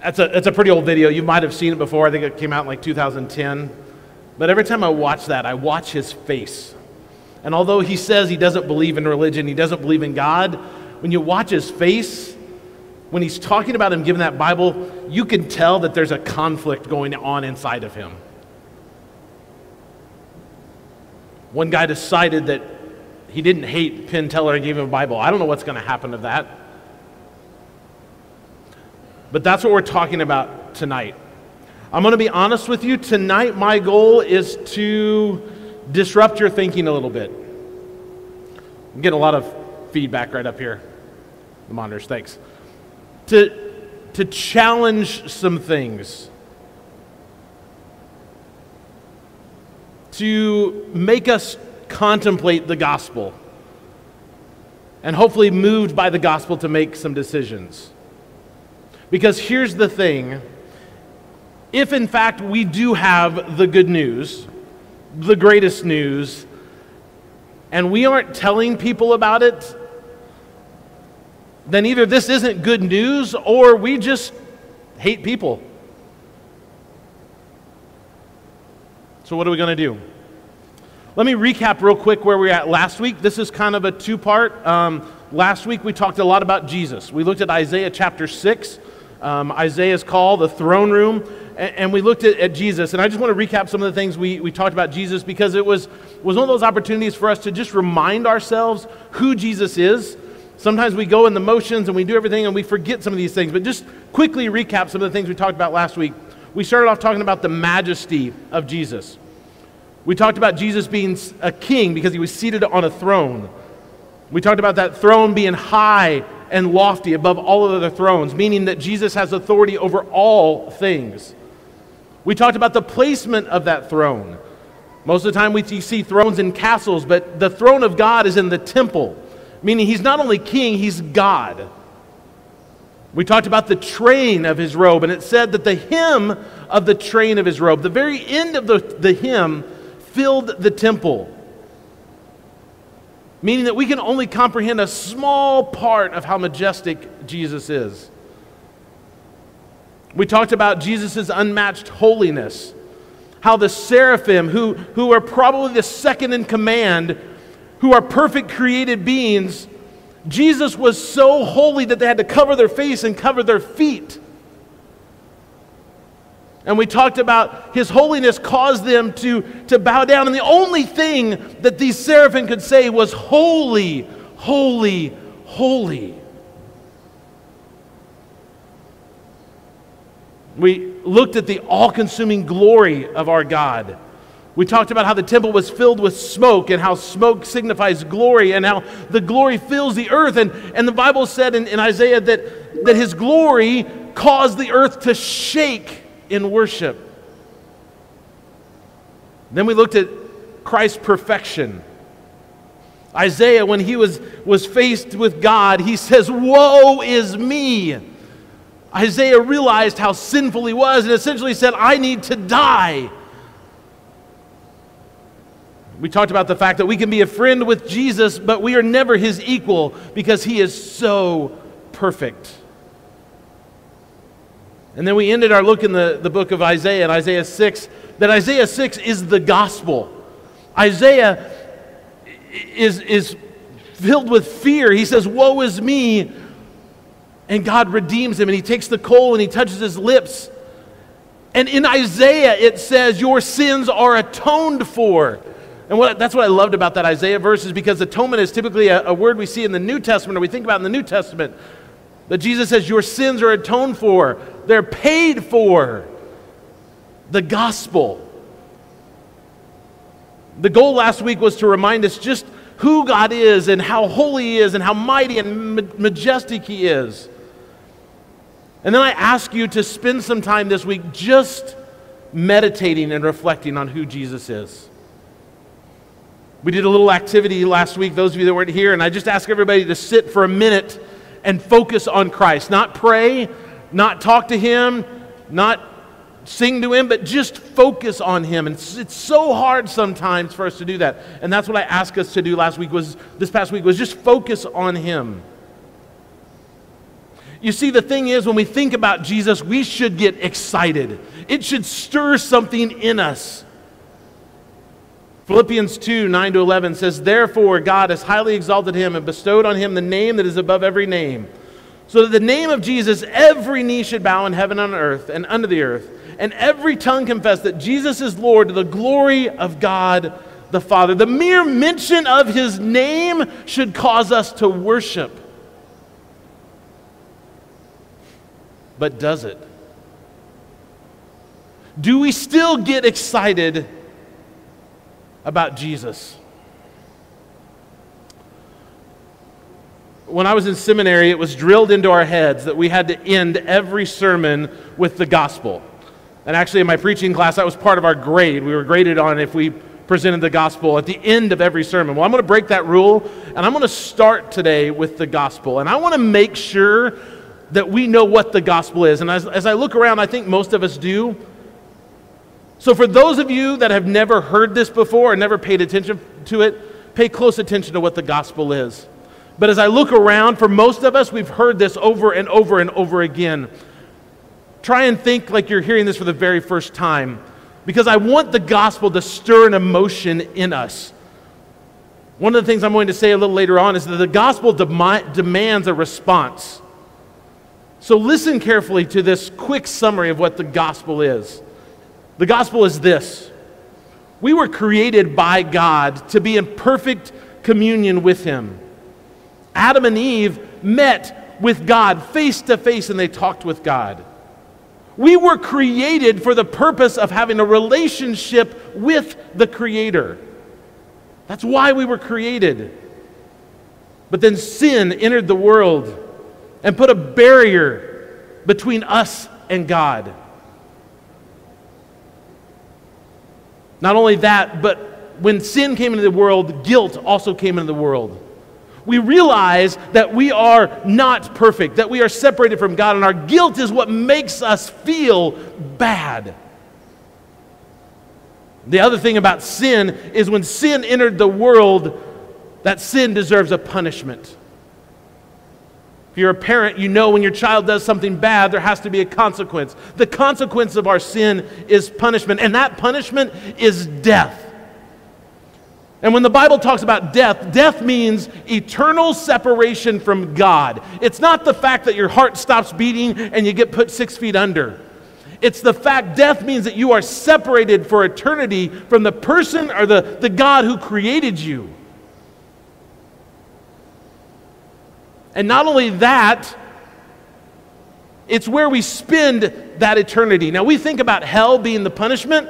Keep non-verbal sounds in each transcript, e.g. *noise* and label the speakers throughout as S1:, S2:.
S1: That's a, that's a pretty old video. You might have seen it before. I think it came out in like 2010. But every time I watch that, I watch his face. And although he says he doesn't believe in religion, he doesn't believe in God, when you watch his face, when he's talking about him giving that Bible, you can tell that there's a conflict going on inside of him. One guy decided that he didn't hate Penn Teller and gave him a Bible. I don't know what's going to happen to that. But that's what we're talking about tonight. I'm going to be honest with you. Tonight, my goal is to disrupt your thinking a little bit. I'm getting a lot of feedback right up here. The monitors, thanks. To, to challenge some things. To make us contemplate the gospel. And hopefully, moved by the gospel to make some decisions. Because here's the thing if in fact we do have the good news, the greatest news, and we aren't telling people about it, then either this isn't good news or we just hate people. So, what are we going to do? Let me recap real quick where we were at last week. This is kind of a two part. Um, last week we talked a lot about Jesus. We looked at Isaiah chapter 6 um, Isaiah's call, the throne room, and, and we looked at, at, Jesus. And I just want to recap some of the things we, we talked about Jesus because it was, was one of those opportunities for us to just remind ourselves who Jesus is. Sometimes we go in the motions and we do everything and we forget some of these things. But just quickly recap some of the things we talked about last week. We started off talking about the majesty of Jesus. We talked about Jesus being a king because he was seated on a throne. We talked about that throne being high and lofty above all other thrones, meaning that Jesus has authority over all things. We talked about the placement of that throne. Most of the time we see thrones in castles, but the throne of God is in the temple, meaning he's not only king, he's God. We talked about the train of his robe, and it said that the hem of the train of his robe, the very end of the, the hem, filled the temple meaning that we can only comprehend a small part of how majestic Jesus is. We talked about Jesus' unmatched holiness, how the seraphim, who, who are probably the second in command, who are perfect created beings, Jesus was so holy that they had to cover their face and cover their feet. And we talked about his holiness caused them to, to bow down. And the only thing that these seraphim could say was, Holy, holy, holy. We looked at the all consuming glory of our God. We talked about how the temple was filled with smoke and how smoke signifies glory and how the glory fills the earth. And, and the Bible said in, in Isaiah that, that his glory caused the earth to shake in worship. Then we looked at Christ's perfection. Isaiah, when he was, was faced with God, he says, Woe is me. Isaiah realized how sinful he was and essentially said, I need to die. We talked about the fact that we can be a friend with Jesus, but we are never his equal because he is so perfect. And then we ended our look in the, the book of Isaiah, in Isaiah 6, that Isaiah 6 is the gospel. Isaiah is, is filled with fear. He says, Woe is me. And God redeems him, and he takes the coal and he touches his lips. And in Isaiah, it says, Your sins are atoned for. And what, that's what I loved about that Isaiah verse is because atonement is typically a, a word we see in the New Testament or we think about in the New Testament. That Jesus says, Your sins are atoned for, they're paid for. The gospel. The goal last week was to remind us just who God is and how holy He is and how mighty and majestic He is. And then I ask you to spend some time this week just meditating and reflecting on who Jesus is. We did a little activity last week, those of you that weren't here, and I just ask everybody to sit for a minute and focus on Christ. Not pray, not talk to Him, not sing to Him, but just focus on Him. And it's, it's so hard sometimes for us to do that. And that's what I asked us to do last week was, this past week, was just focus on Him. You see, the thing is, when we think about Jesus, we should get excited. It should stir something in us. Philippians 2 9 to 11 says, Therefore, God has highly exalted him and bestowed on him the name that is above every name, so that the name of Jesus every knee should bow in heaven on earth and under the earth, and every tongue confess that Jesus is Lord to the glory of God the Father. The mere mention of his name should cause us to worship. But does it? Do we still get excited about Jesus. When I was in seminary, it was drilled into our heads that we had to end every sermon with the gospel. And actually, in my preaching class, that was part of our grade. We were graded on if we presented the gospel at the end of every sermon. Well, I'm going to break that rule, and I'm going to start today with the gospel. And I want to make sure that we know what the gospel is. And as, as I look around, I think most of us do. So, for those of you that have never heard this before and never paid attention to it, pay close attention to what the gospel is. But as I look around, for most of us, we've heard this over and over and over again. Try and think like you're hearing this for the very first time, because I want the gospel to stir an emotion in us. One of the things I'm going to say a little later on is that the gospel dem- demands a response. So, listen carefully to this quick summary of what the gospel is. The gospel is this we were created by God to be in perfect communion with Him. Adam and Eve met with God face to face and they talked with God. We were created for the purpose of having a relationship with the Creator. That's why we were created. But then sin entered the world and put a barrier between us and God. Not only that, but when sin came into the world, guilt also came into the world. We realize that we are not perfect, that we are separated from God, and our guilt is what makes us feel bad. The other thing about sin is when sin entered the world, that sin deserves a punishment. You're a parent, you know when your child does something bad, there has to be a consequence. The consequence of our sin is punishment, and that punishment is death. And when the Bible talks about death, death means eternal separation from God. It's not the fact that your heart stops beating and you get put six feet under. It's the fact death means that you are separated for eternity from the person or the, the God who created you. And not only that, it's where we spend that eternity. Now, we think about hell being the punishment.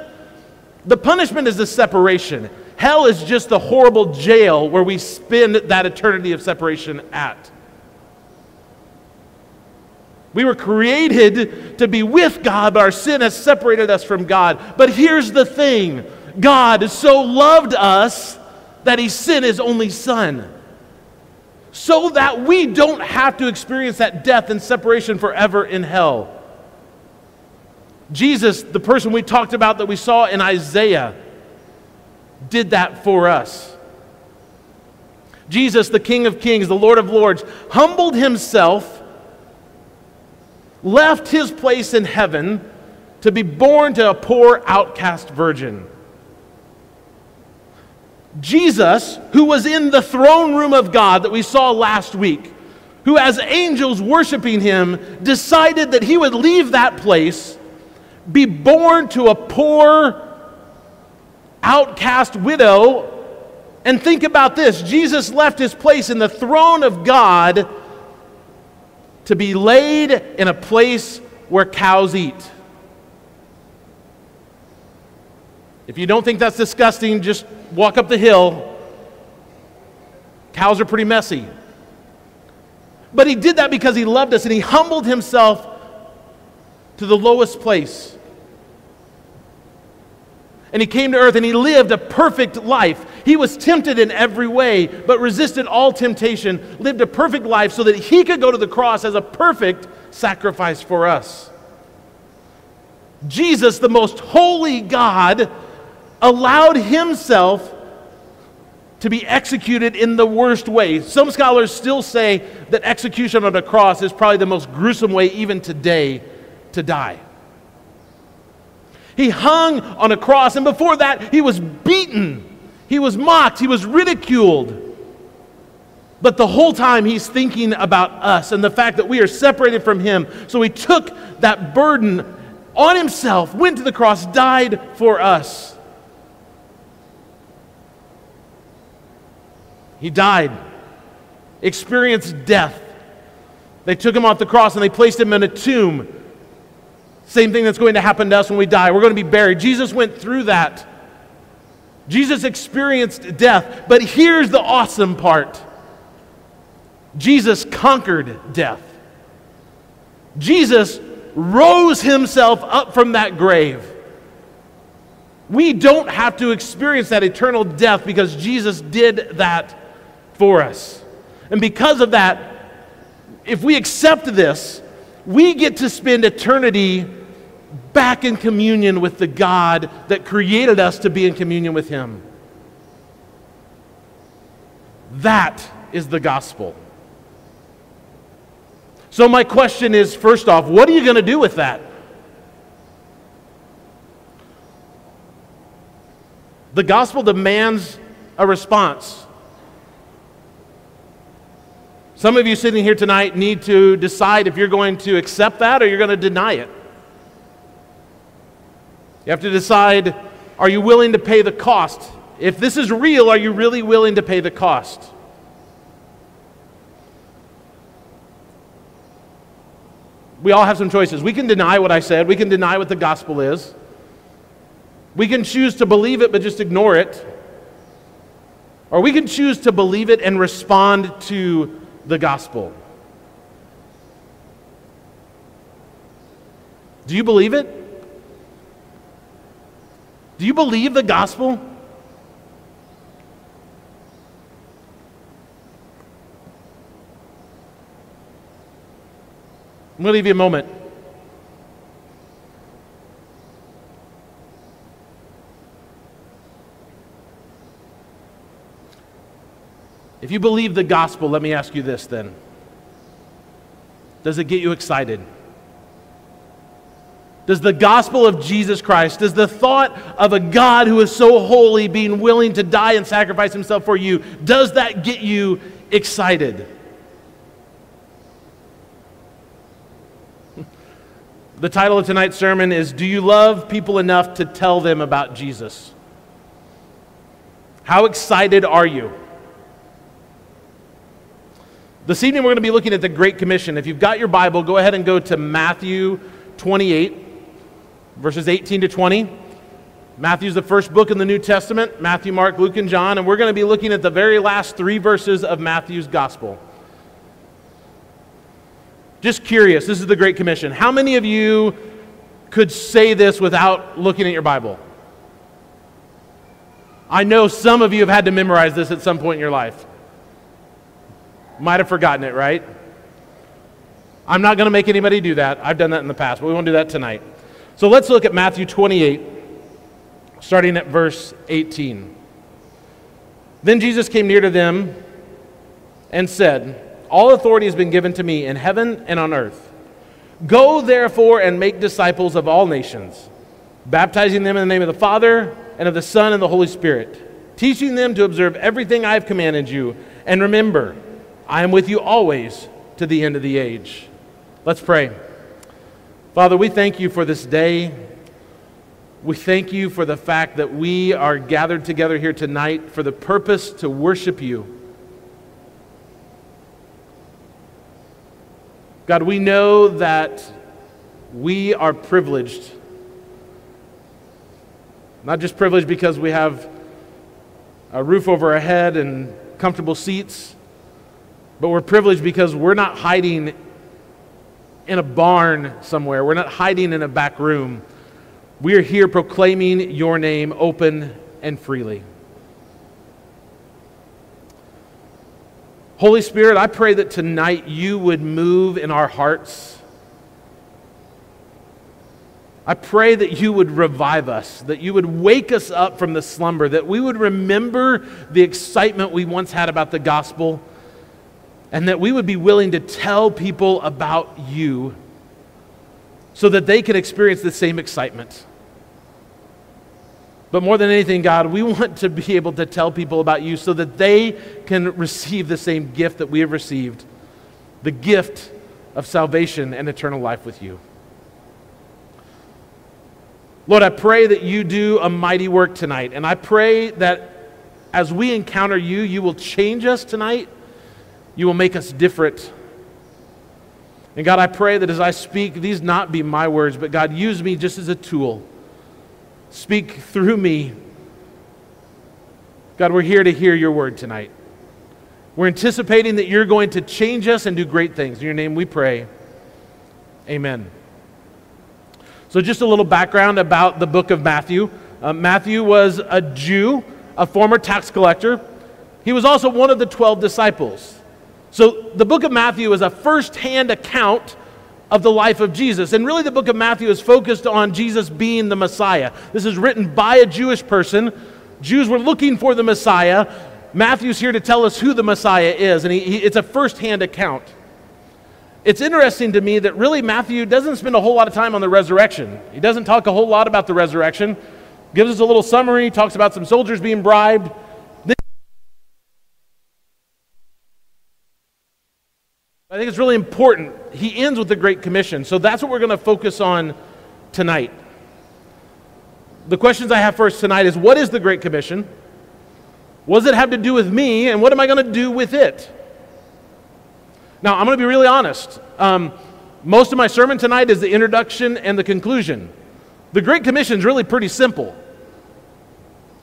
S1: The punishment is the separation. Hell is just the horrible jail where we spend that eternity of separation at. We were created to be with God, but our sin has separated us from God. But here's the thing God so loved us that He sent His only Son so that we don't have to experience that death and separation forever in hell. Jesus, the person we talked about that we saw in Isaiah, did that for us. Jesus, the King of Kings, the Lord of Lords, humbled himself, left his place in heaven to be born to a poor outcast virgin. Jesus, who was in the throne room of God that we saw last week, who, as angels worshiping him, decided that he would leave that place, be born to a poor, outcast widow. And think about this Jesus left his place in the throne of God to be laid in a place where cows eat. If you don't think that's disgusting, just walk up the hill. Cows are pretty messy. But he did that because he loved us and he humbled himself to the lowest place. And he came to earth and he lived a perfect life. He was tempted in every way, but resisted all temptation, lived a perfect life so that he could go to the cross as a perfect sacrifice for us. Jesus, the most holy God, allowed himself to be executed in the worst way. Some scholars still say that execution on a cross is probably the most gruesome way, even today, to die. He hung on a cross, and before that, he was beaten, he was mocked, he was ridiculed. But the whole time he's thinking about us and the fact that we are separated from him. So he took that burden on himself, went to the cross, died for us. He died, experienced death. They took him off the cross and they placed him in a tomb. Same thing that's going to happen to us when we die. We're going to be buried. Jesus went through that. Jesus experienced death. But here's the awesome part Jesus conquered death. Jesus rose himself up from that grave. We don't have to experience that eternal death because Jesus did that for us. And because of that, if we accept this, we get to spend eternity back in communion with the God that created us to be in communion with Him. That is the gospel. So, my question is first off, what are you going to do with that? The gospel demands a response. Some of you sitting here tonight need to decide if you're going to accept that or you're going to deny it. You have to decide are you willing to pay the cost? If this is real, are you really willing to pay the cost? we all have some choices. We can deny what I said, we can deny what the gospel is. We can choose to believe it but just ignore it. Or we can choose to believe it and respond to the gospel. Do you believe it? Do you believe the gospel? I'm going to leave you a moment. If you believe the gospel, let me ask you this then. Does it get you excited? Does the gospel of Jesus Christ, does the thought of a God who is so holy being willing to die and sacrifice himself for you, does that get you excited? The title of tonight's sermon is Do You Love People Enough to Tell Them About Jesus? How excited are you? This evening, we're going to be looking at the Great Commission. If you've got your Bible, go ahead and go to Matthew 28, verses 18 to 20. Matthew's the first book in the New Testament Matthew, Mark, Luke, and John. And we're going to be looking at the very last three verses of Matthew's Gospel. Just curious, this is the Great Commission. How many of you could say this without looking at your Bible? I know some of you have had to memorize this at some point in your life. Might have forgotten it, right? I'm not going to make anybody do that. I've done that in the past, but we won't do that tonight. So let's look at Matthew 28, starting at verse 18. Then Jesus came near to them and said, all authority has been given to me in heaven and on earth. Go therefore and make disciples of all nations, baptizing them in the name of the Father and of the Son and the Holy Spirit, teaching them to observe everything I have commanded you. And remember, I am with you always to the end of the age. Let's pray. Father, we thank you for this day. We thank you for the fact that we are gathered together here tonight for the purpose to worship you. God, we know that we are privileged. Not just privileged because we have a roof over our head and comfortable seats, but we're privileged because we're not hiding in a barn somewhere. We're not hiding in a back room. We are here proclaiming your name open and freely. Holy Spirit, I pray that tonight you would move in our hearts. I pray that you would revive us, that you would wake us up from the slumber, that we would remember the excitement we once had about the gospel, and that we would be willing to tell people about you so that they can experience the same excitement. But more than anything, God, we *laughs* want to be able to tell people about you so that they can receive the same gift that we have received the gift of salvation and eternal life with you. Lord, I pray that you do a mighty work tonight. And I pray that as we encounter you, you will change us tonight. You will make us different. And God, I pray that as I speak, these not be my words, but God, use me just as a tool. Speak through me. God, we're here to hear your word tonight. We're anticipating that you're going to change us and do great things. In your name we pray. Amen. So, just a little background about the book of Matthew. Uh, Matthew was a Jew, a former tax collector. He was also one of the 12 disciples. So, the book of Matthew is a first hand account of the life of Jesus. And really, the book of Matthew is focused on Jesus being the Messiah. This is written by a Jewish person. Jews were looking for the Messiah. Matthew's here to tell us who the Messiah is, and he, he, it's a first hand account. It's interesting to me that really Matthew doesn't spend a whole lot of time on the resurrection. He doesn't talk a whole lot about the resurrection. Gives us a little summary, talks about some soldiers being bribed. I think it's really important. He ends with the Great Commission. So that's what we're going to focus on tonight. The questions I have for us tonight is what is the Great Commission? What does it have to do with me? And what am I going to do with it? Now, I'm going to be really honest. Um, most of my sermon tonight is the introduction and the conclusion. The Great Commission is really pretty simple.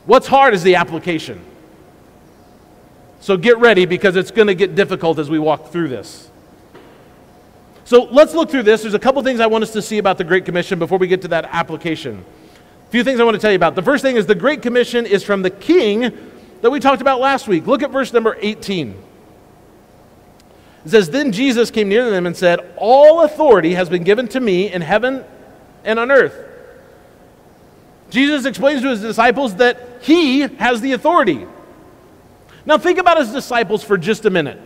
S1: What's hard is the application. So get ready because it's going to get difficult as we walk through this. So let's look through this. There's a couple things I want us to see about the Great Commission before we get to that application. A few things I want to tell you about. The first thing is the Great Commission is from the king that we talked about last week. Look at verse number 18. It says, Then Jesus came near to them and said, All authority has been given to me in heaven and on earth. Jesus explains to his disciples that he has the authority. Now, think about his disciples for just a minute.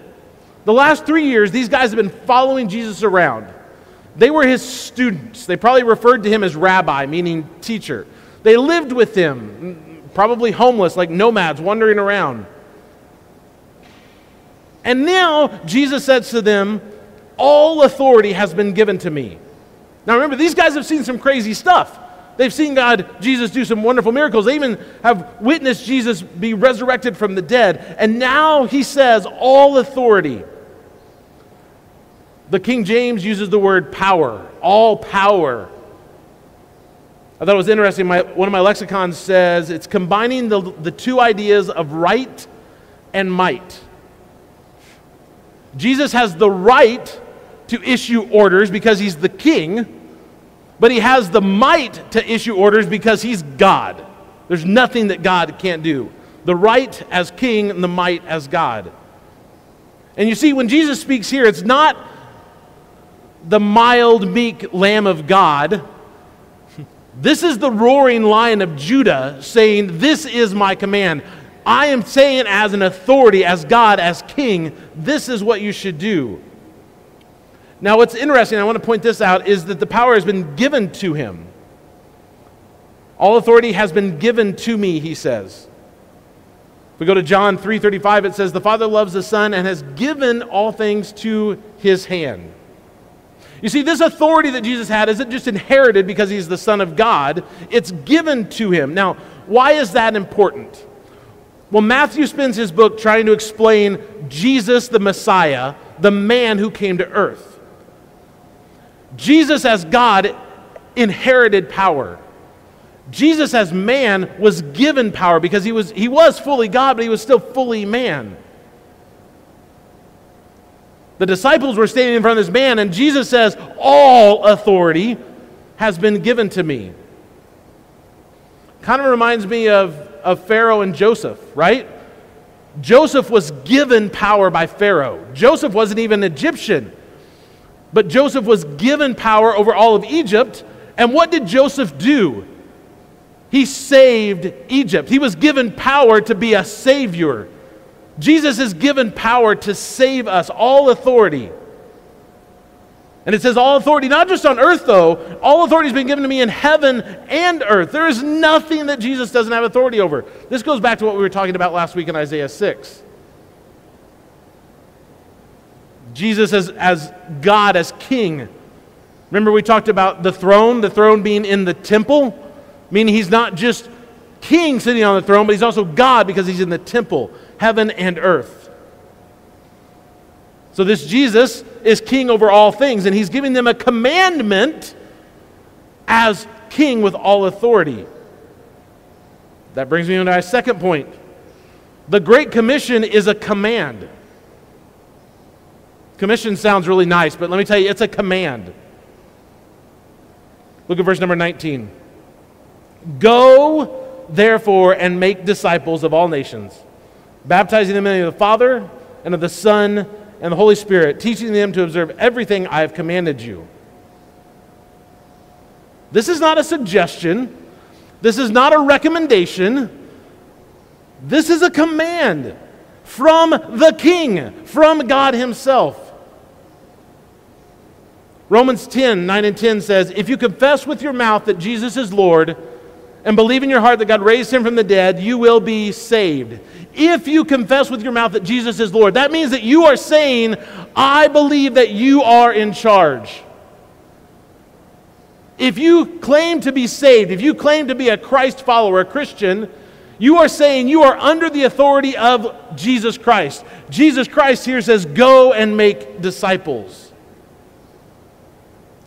S1: The last three years, these guys have been following Jesus around. They were his students. They probably referred to him as rabbi, meaning teacher. They lived with him, probably homeless, like nomads wandering around. And now Jesus says to them, All authority has been given to me. Now remember, these guys have seen some crazy stuff. They've seen God, Jesus, do some wonderful miracles. They even have witnessed Jesus be resurrected from the dead. And now he says, All authority. The King James uses the word power, all power. I thought it was interesting. My, one of my lexicons says it's combining the, the two ideas of right and might. Jesus has the right to issue orders because he's the king, but he has the might to issue orders because he's God. There's nothing that God can't do. The right as king and the might as God. And you see, when Jesus speaks here, it's not the mild, meek Lamb of God. This is the roaring lion of Judah saying, This is my command. I am saying, as an authority, as God, as king, this is what you should do. Now, what's interesting, I want to point this out, is that the power has been given to him. All authority has been given to me, he says. If we go to John 3:35, it says, "The Father loves the Son and has given all things to his hand." You see, this authority that Jesus had isn't just inherited because he's the Son of God, it's given to him. Now, why is that important? Well, Matthew spends his book trying to explain Jesus the Messiah, the man who came to earth. Jesus, as God, inherited power. Jesus, as man, was given power because he was, he was fully God, but he was still fully man. The disciples were standing in front of this man, and Jesus says, All authority has been given to me. Kind of reminds me of of Pharaoh and Joseph, right? Joseph was given power by Pharaoh. Joseph wasn't even Egyptian, but Joseph was given power over all of Egypt, And what did Joseph do? He saved Egypt. He was given power to be a savior. Jesus is given power to save us, all authority. And it says, all authority, not just on earth, though, all authority has been given to me in heaven and earth. There is nothing that Jesus doesn't have authority over. This goes back to what we were talking about last week in Isaiah 6. Jesus as, as God, as king. Remember, we talked about the throne, the throne being in the temple, meaning he's not just king sitting on the throne, but he's also God because he's in the temple, heaven and earth. So, this Jesus is king over all things, and he's giving them a commandment as king with all authority. That brings me to my second point. The Great Commission is a command. Commission sounds really nice, but let me tell you, it's a command. Look at verse number 19. Go, therefore, and make disciples of all nations, baptizing them in the name of the Father and of the Son and the Holy Spirit, teaching them to observe everything I have commanded you. This is not a suggestion. This is not a recommendation. This is a command from the King, from God Himself. Romans 10 9 and 10 says, If you confess with your mouth that Jesus is Lord and believe in your heart that God raised Him from the dead, you will be saved if you confess with your mouth that Jesus is Lord, that means that you are saying, I believe that you are in charge. If you claim to be saved, if you claim to be a Christ follower, a Christian, you are saying you are under the authority of Jesus Christ. Jesus Christ here says, Go and make disciples.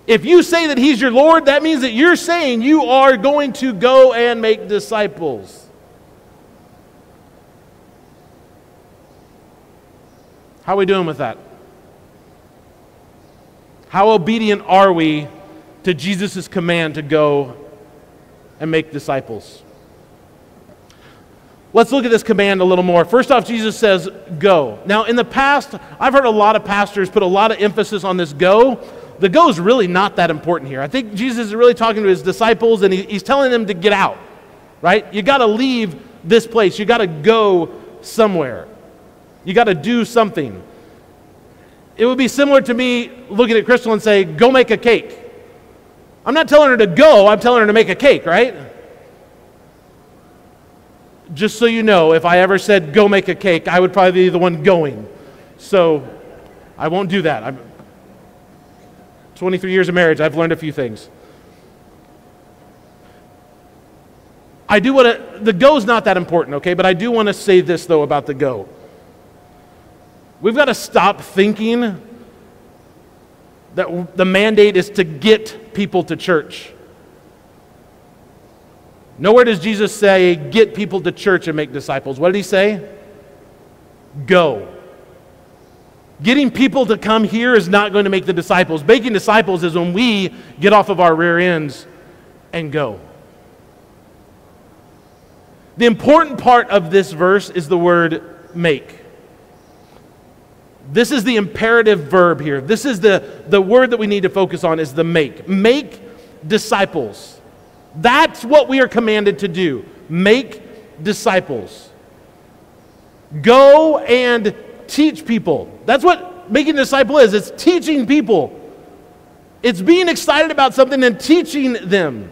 S1: If you say that He's your Lord, that means that you're saying you are going to go and make disciples. How are we doing with that? How obedient are we to Jesus' command to go and make disciples? Let's look at this command a little more. First off, Jesus says, go. Now, in the past, I've heard a lot of pastors put a lot of emphasis on this go. The go is really not that important here. I think Jesus is really talking to his disciples and he, he's telling them to get out, right? You got to leave this place, you got to go somewhere. You got to do something. It would be similar to me looking at Crystal and say, go make a cake. I'm not telling her to go, I'm telling her to make a cake, right? Just so you know, if I ever said go make a cake, I would probably be the one going. So I won't do that. I'm 23 years of marriage, I've learned a few things. I do want to, the go is not that important, okay? But I do want to say this, though, about the go. We've got to stop thinking that the mandate is to get people to church. Nowhere does Jesus say, get people to church and make disciples. What did he say? Go. Getting people to come here is not going to make the disciples. Making disciples is when we get off of our rear ends and go. The important part of this verse is the word make. This is the imperative verb here. This is the, the word that we need to focus on is the make. Make disciples. That's what we are commanded to do. Make disciples. Go and teach people. That's what making a disciple is. It's teaching people. It's being excited about something and teaching them.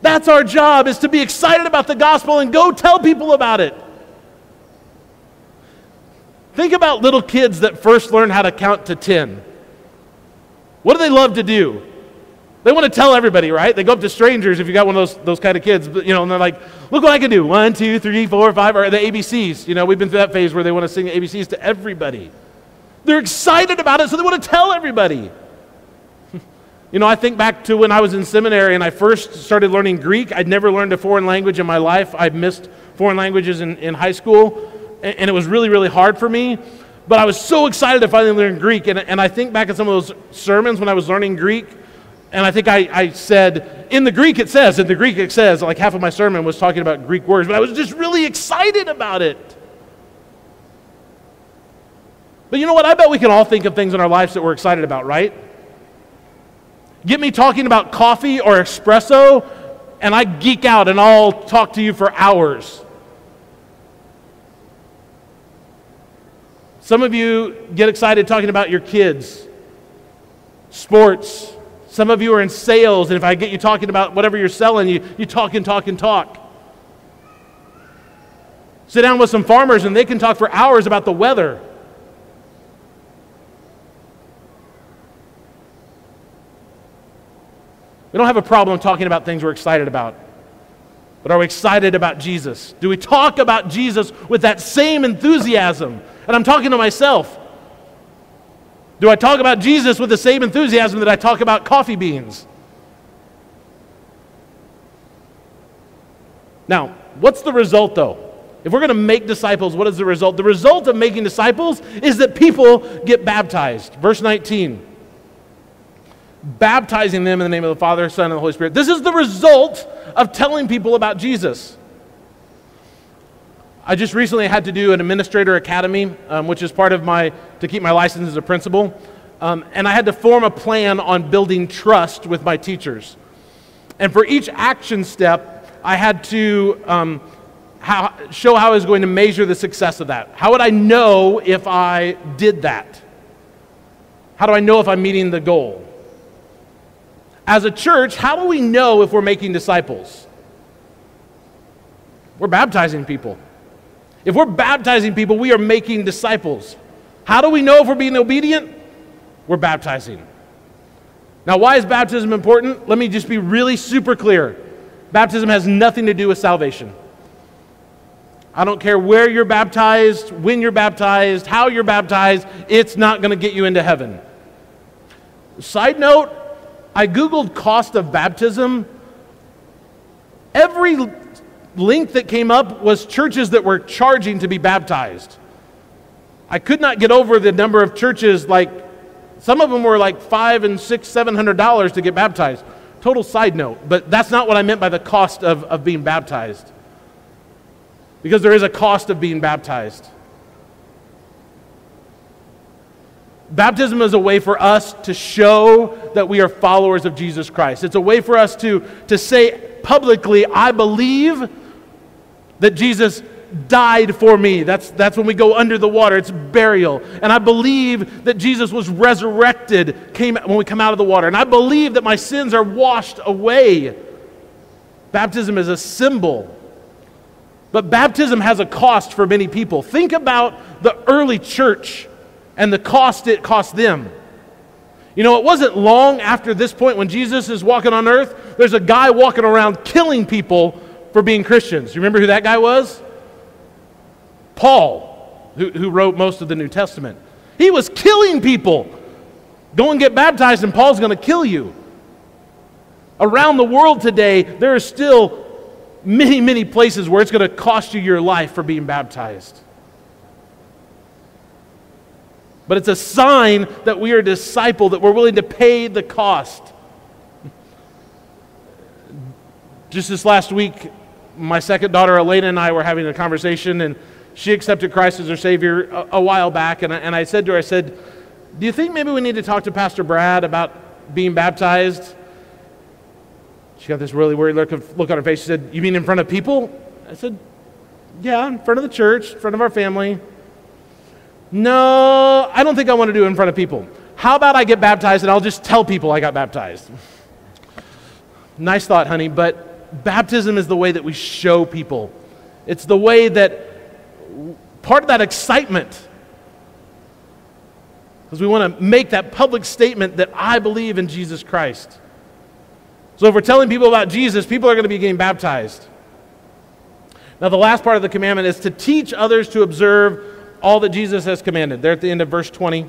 S1: That's our job is to be excited about the gospel and go tell people about it. Think about little kids that first learn how to count to 10. What do they love to do? They want to tell everybody, right? They go up to strangers if you got one of those, those kind of kids, you know, and they're like, look what I can do. One, two, three, four, five, or the ABCs. You know, we've been through that phase where they want to sing ABCs to everybody. They're excited about it, so they want to tell everybody. *laughs* you know, I think back to when I was in seminary and I first started learning Greek. I'd never learned a foreign language in my life. I missed foreign languages in, in high school and it was really, really hard for me. But I was so excited to finally learn Greek. And, and I think back at some of those sermons when I was learning Greek, and I think I, I said, in the Greek it says, in the Greek it says, like half of my sermon was talking about Greek words, but I was just really excited about it. But you know what? I bet we can all think of things in our lives that we're excited about, right? Get me talking about coffee or espresso, and I geek out and I'll talk to you for hours. Some of you get excited talking about your kids, sports. Some of you are in sales, and if I get you talking about whatever you're selling, you, you talk and talk and talk. Sit down with some farmers, and they can talk for hours about the weather. We don't have a problem talking about things we're excited about. But are we excited about Jesus? Do we talk about Jesus with that same enthusiasm? And I'm talking to myself. Do I talk about Jesus with the same enthusiasm that I talk about coffee beans? Now, what's the result though? If we're going to make disciples, what is the result? The result of making disciples is that people get baptized. Verse 19 baptizing them in the name of the Father, Son, and the Holy Spirit. This is the result of telling people about Jesus. I just recently had to do an administrator academy, um, which is part of my, to keep my license as a principal. Um, and I had to form a plan on building trust with my teachers. And for each action step, I had to um, how, show how I was going to measure the success of that. How would I know if I did that? How do I know if I'm meeting the goal? as a church, how do we know if we're making disciples? We're baptizing people. If we're baptizing people, we are making disciples. How do we know if we're being obedient? We're baptizing. Now, why is baptism important? Let me just be really super clear. Baptism has nothing to do with salvation. I don't care where you're baptized, when you're baptized, how you're baptized, it's not going to get you into heaven. Side note I Googled cost of baptism. Every link that came up was churches that were charging to be baptized. I could not get over the number of churches, like, some of them were like five and six, seven hundred dollars to get baptized. Total side note, but that's not what I meant by the cost of, of being baptized. Because there is a cost of being baptized. Baptism is a way for us to show that we are followers of Jesus Christ. It's a way for us to, to say publicly, I believe that Jesus died for me. That's, that's when we go under the water, it's burial. And I believe that Jesus was resurrected came, when we come out of the water. And I believe that my sins are washed away. Baptism is a symbol. But baptism has a cost for many people. Think about the early church and the cost it cost them. You know, it wasn't long after this point when Jesus is walking on earth, there's a guy walking around killing people for being Christians. You remember who that guy was? Paul, who, who wrote most of the New Testament. He was killing people. Go and get baptized, and Paul's going to kill you. Around the world today, there are still many, many places where it's going to cost you your life for being baptized but it's a sign that we are a disciple, that we're willing to pay the cost. Just this last week, my second daughter, Elena, and I were having a conversation, and she accepted Christ as her Savior a, a while back. And I, and I said to her, I said, Do you think maybe we need to talk to Pastor Brad about being baptized? She got this really worried look, look on her face. She said, You mean in front of people? I said, Yeah, in front of the church, in front of our family. No, I don't think I want to do it in front of people. How about I get baptized and I'll just tell people I got baptized? *laughs* nice thought, honey, but baptism is the way that we show people. It's the way that part of that excitement because we want to make that public statement that I believe in Jesus Christ. So if we're telling people about Jesus, people are going to be getting baptized. Now, the last part of the commandment is to teach others to observe all that Jesus has commanded. There at the end of verse 20,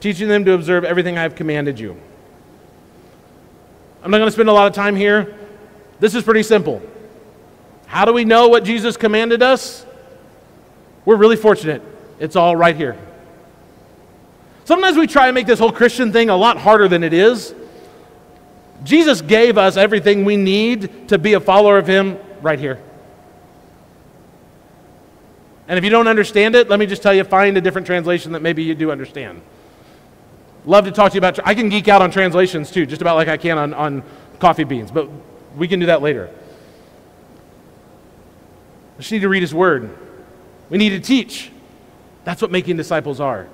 S1: teaching them to observe everything I have commanded you. I'm not going to spend a lot of time here. This is pretty simple. How do we know what Jesus commanded us? We're really fortunate. It's all right here. Sometimes we try and make this whole Christian thing a lot harder than it is. Jesus gave us everything we need to be a follower of Him right here. And if you don't understand it, let me just tell you find a different translation that maybe you do understand. Love to talk to you about, I can geek out on translations too, just about like I can on, on coffee beans, but we can do that later. We just need to read His Word. We need to teach. That's what making disciples are.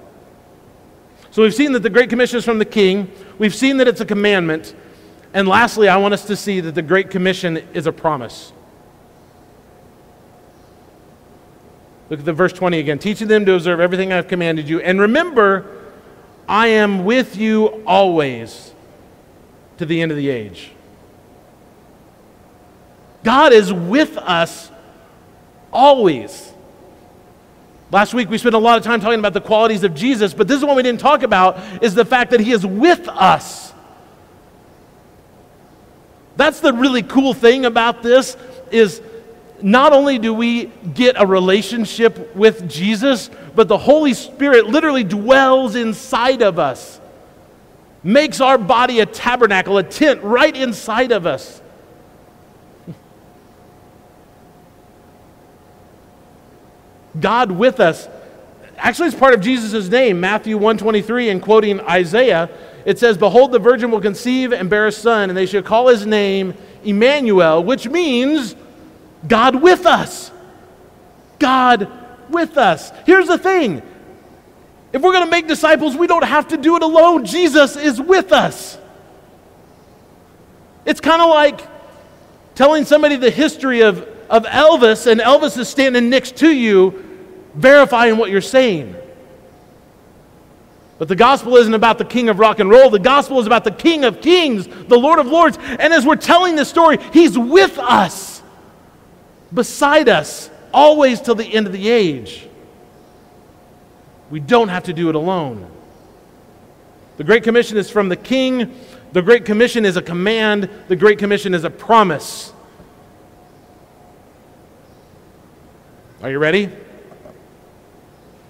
S1: So we've seen that the Great Commission is from the King. We've seen that it's a commandment. And lastly, I want us to see that the Great Commission is a promise. Look at the verse 20 again. Teaching them to observe everything I've commanded you. And remember, I am with you always to the end of the age. God is with us always. Last week we spent a lot of time talking about the qualities of Jesus, but this is what we didn't talk about is the fact that he is with us. That's the really cool thing about this is not only do we get a relationship with Jesus, but the Holy Spirit literally dwells inside of us, makes our body a tabernacle, a tent right inside of us. God with us. Actually, it's part of Jesus' name, Matthew 123, and quoting Isaiah, it says, Behold, the virgin will conceive and bear a son, and they shall call his name Emmanuel, which means God with us. God with us. Here's the thing if we're going to make disciples, we don't have to do it alone. Jesus is with us. It's kind of like telling somebody the history of, of Elvis, and Elvis is standing next to you, verifying what you're saying. But the gospel isn't about the king of rock and roll. The gospel is about the king of kings, the Lord of lords. And as we're telling this story, he's with us beside us always till the end of the age. We don't have to do it alone. The Great Commission is from the King. The Great Commission is a command. The Great Commission is a promise. Are you ready?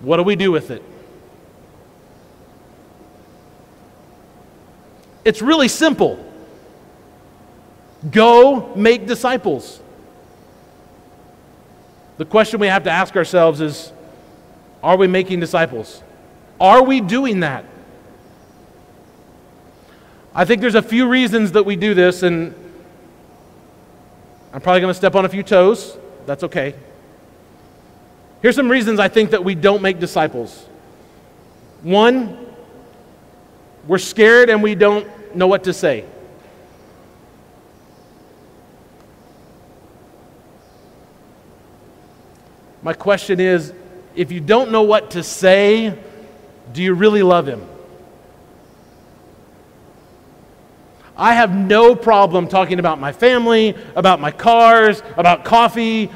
S1: What do we do with it? It's really simple. Go make disciples. The question we have to ask ourselves is are we making disciples? Are we doing that? I think there's a few reasons that we do this, and I'm probably going to step on a few toes. That's okay. Here's some reasons I think that we don't make disciples. One, we're scared and we don't know what to say. My question is if you don't know what to say, do you really love him? I have no problem talking about my family, about my cars, about coffee.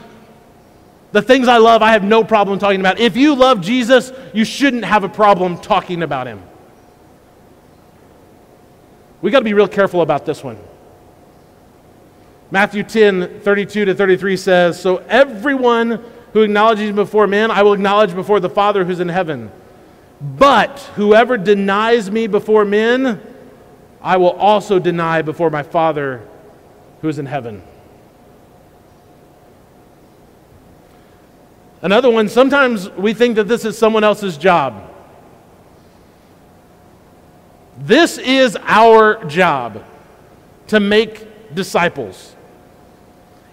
S1: The things I love, I have no problem talking about. If you love Jesus, you shouldn't have a problem talking about him. We got to be real careful about this one. Matthew 10, 32 to 33 says, So everyone who acknowledges me before men, I will acknowledge before the Father who's in heaven. But whoever denies me before men, I will also deny before my Father who is in heaven. Another one, sometimes we think that this is someone else's job. This is our job to make disciples.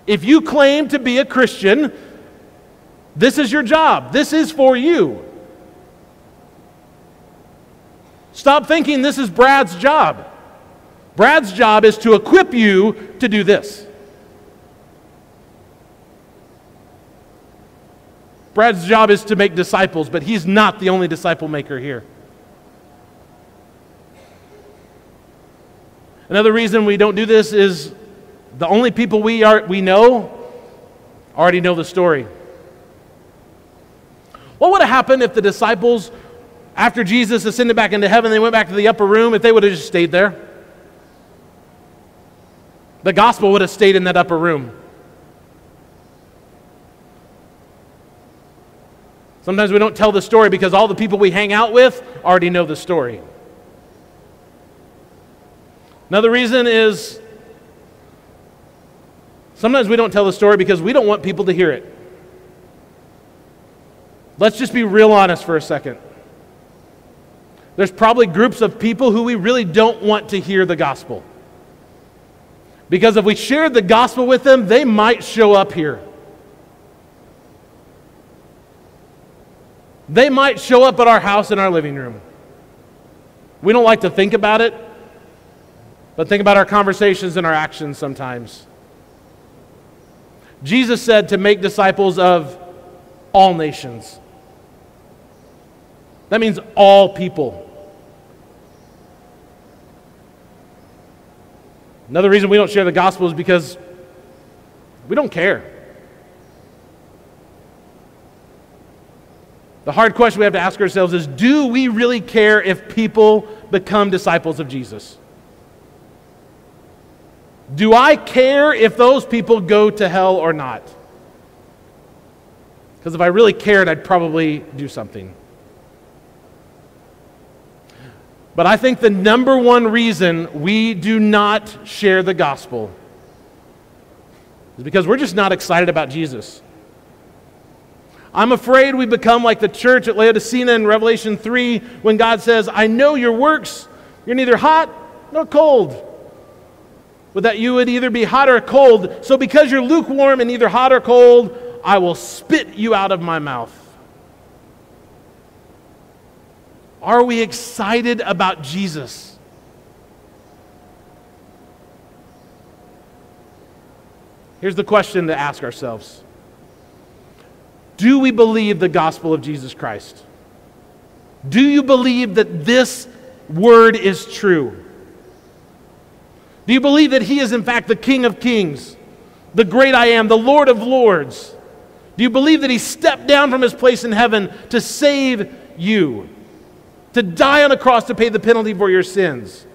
S1: If you claim to be a Christian, this is your job. This is for you. Stop thinking this is Brad's job. Brad's job is to equip you to do this. Brad's job is to make disciples, but he's not the only disciple maker here. Another reason we don't do this is the only people we, are, we know already know the story. What would have happened if the disciples, after Jesus ascended back into heaven, they went back to the upper room, if they would have just stayed there? The gospel would have stayed in that upper room. Sometimes we don't tell the story because all the people we hang out with already know the story. Another reason is sometimes we don't tell the story because we don't want people to hear it. Let's just be real honest for a second. there's probably groups of people who we really don't want to hear the gospel. Because if we shared the gospel with them, they might show up here. They might show up at our house in our living room. We don't like to think about it, but think about our conversations and our actions sometimes. Jesus said to make disciples of all nations. That means all people. Another reason we don't share the gospel is because we don't care. The hard question we have to ask ourselves is do we really care if people become disciples of Jesus? Do I care if those people go to hell or not? Because if I really cared, I'd probably do something. But I think the number one reason we do not share the gospel is because we're just not excited about Jesus. I'm afraid we become like the church at Laodicea in Revelation 3 when God says, I know your works. You're neither hot nor cold. But that you would either be hot or cold. So because you're lukewarm and either hot or cold, I will spit you out of my mouth. Are we excited about Jesus? Here's the question to ask ourselves Do we believe the gospel of Jesus Christ? Do you believe that this word is true? Do you believe that He is, in fact, the King of Kings, the great I am, the Lord of Lords? Do you believe that He stepped down from His place in heaven to save you? to die on a cross to pay the penalty for your sins?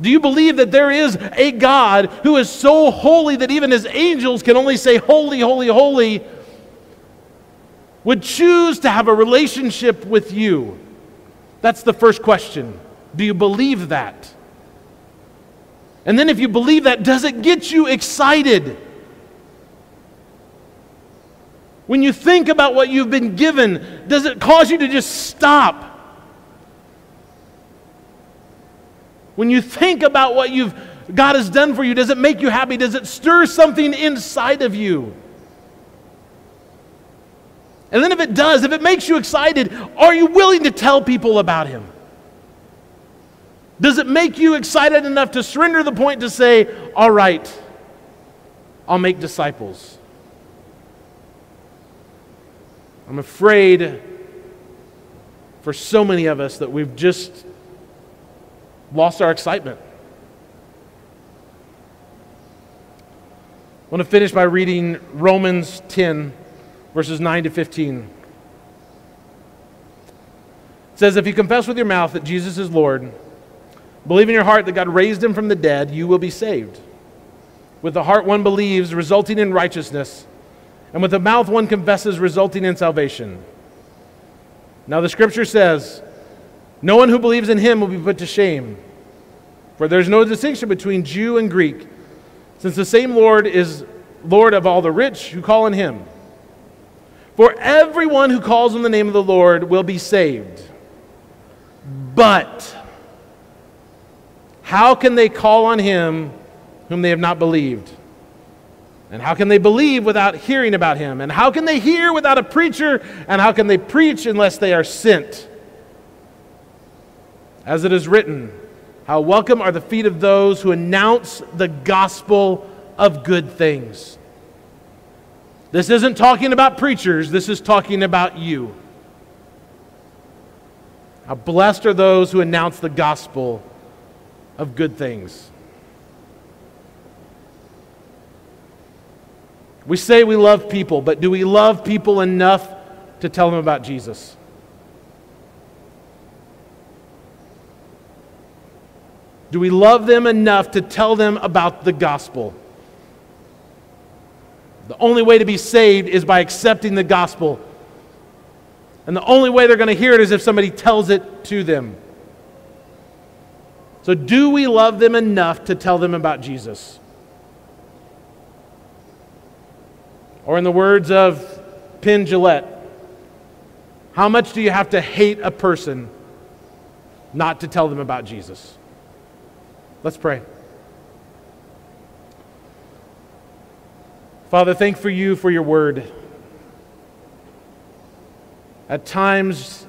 S1: Do you believe that there is a God who is so holy that even his angels can only say, Holy, holy, holy, would choose to have a relationship with you? That's the first question. Do you believe that? And then, if you believe that, does it get you excited? When you think about what you've been given, does it cause you to just stop? When you think about what you've God has done for you, does it make you happy? Does it stir something inside of you? And then if it does, if it makes you excited, are you willing to tell people about him? Does it make you excited enough to surrender the point to say, all right, I'll make disciples? I'm afraid for so many of us that we've just lost our excitement. I want to finish by reading Romans 10, verses 9 to 15. It says, If you confess with your mouth that Jesus is Lord, believe in your heart that God raised him from the dead, you will be saved. With the heart one believes, resulting in righteousness and with the mouth one confesses, resulting in salvation. Now, the scripture says, No one who believes in him will be put to shame, for there's no distinction between Jew and Greek, since the same Lord is Lord of all the rich who call on him. For everyone who calls on the name of the Lord will be saved. But how can they call on him whom they have not believed? And how can they believe without hearing about him? And how can they hear without a preacher? And how can they preach unless they are sent? As it is written, how welcome are the feet of those who announce the gospel of good things. This isn't talking about preachers, this is talking about you. How blessed are those who announce the gospel of good things. We say we love people, but do we love people enough to tell them about Jesus? Do we love them enough to tell them about the gospel? The only way to be saved is by accepting the gospel. And the only way they're going to hear it is if somebody tells it to them. So, do we love them enough to tell them about Jesus? Or, in the words of Penn Jillette, How much do you have to hate a person not to tell them about Jesus? Let's pray. Father, thank for you for your word. At times,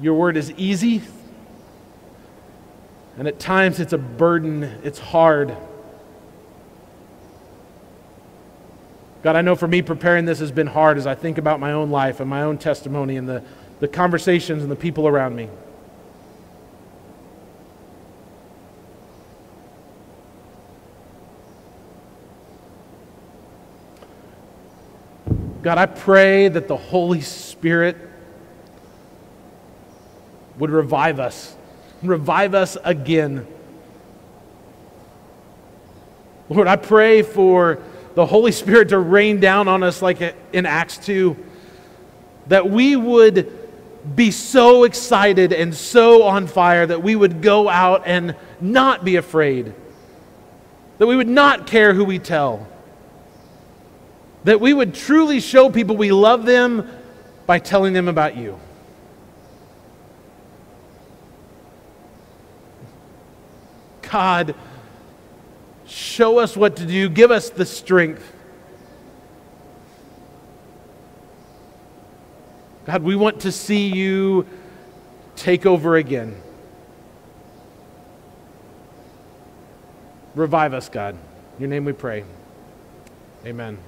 S1: your word is easy, and at times it's a burden, it's hard. God, I know for me preparing this has been hard as I think about my own life and my own testimony and the, the conversations and the people around me. God, I pray that the Holy Spirit would revive us, revive us again. Lord, I pray for the Holy Spirit to rain down on us like in Acts 2, that we would be so excited and so on fire that we would go out and not be afraid, that we would not care who we tell that we would truly show people we love them by telling them about you. God, show us what to do, give us the strength. God, we want to see you take over again. Revive us, God. In your name we pray. Amen.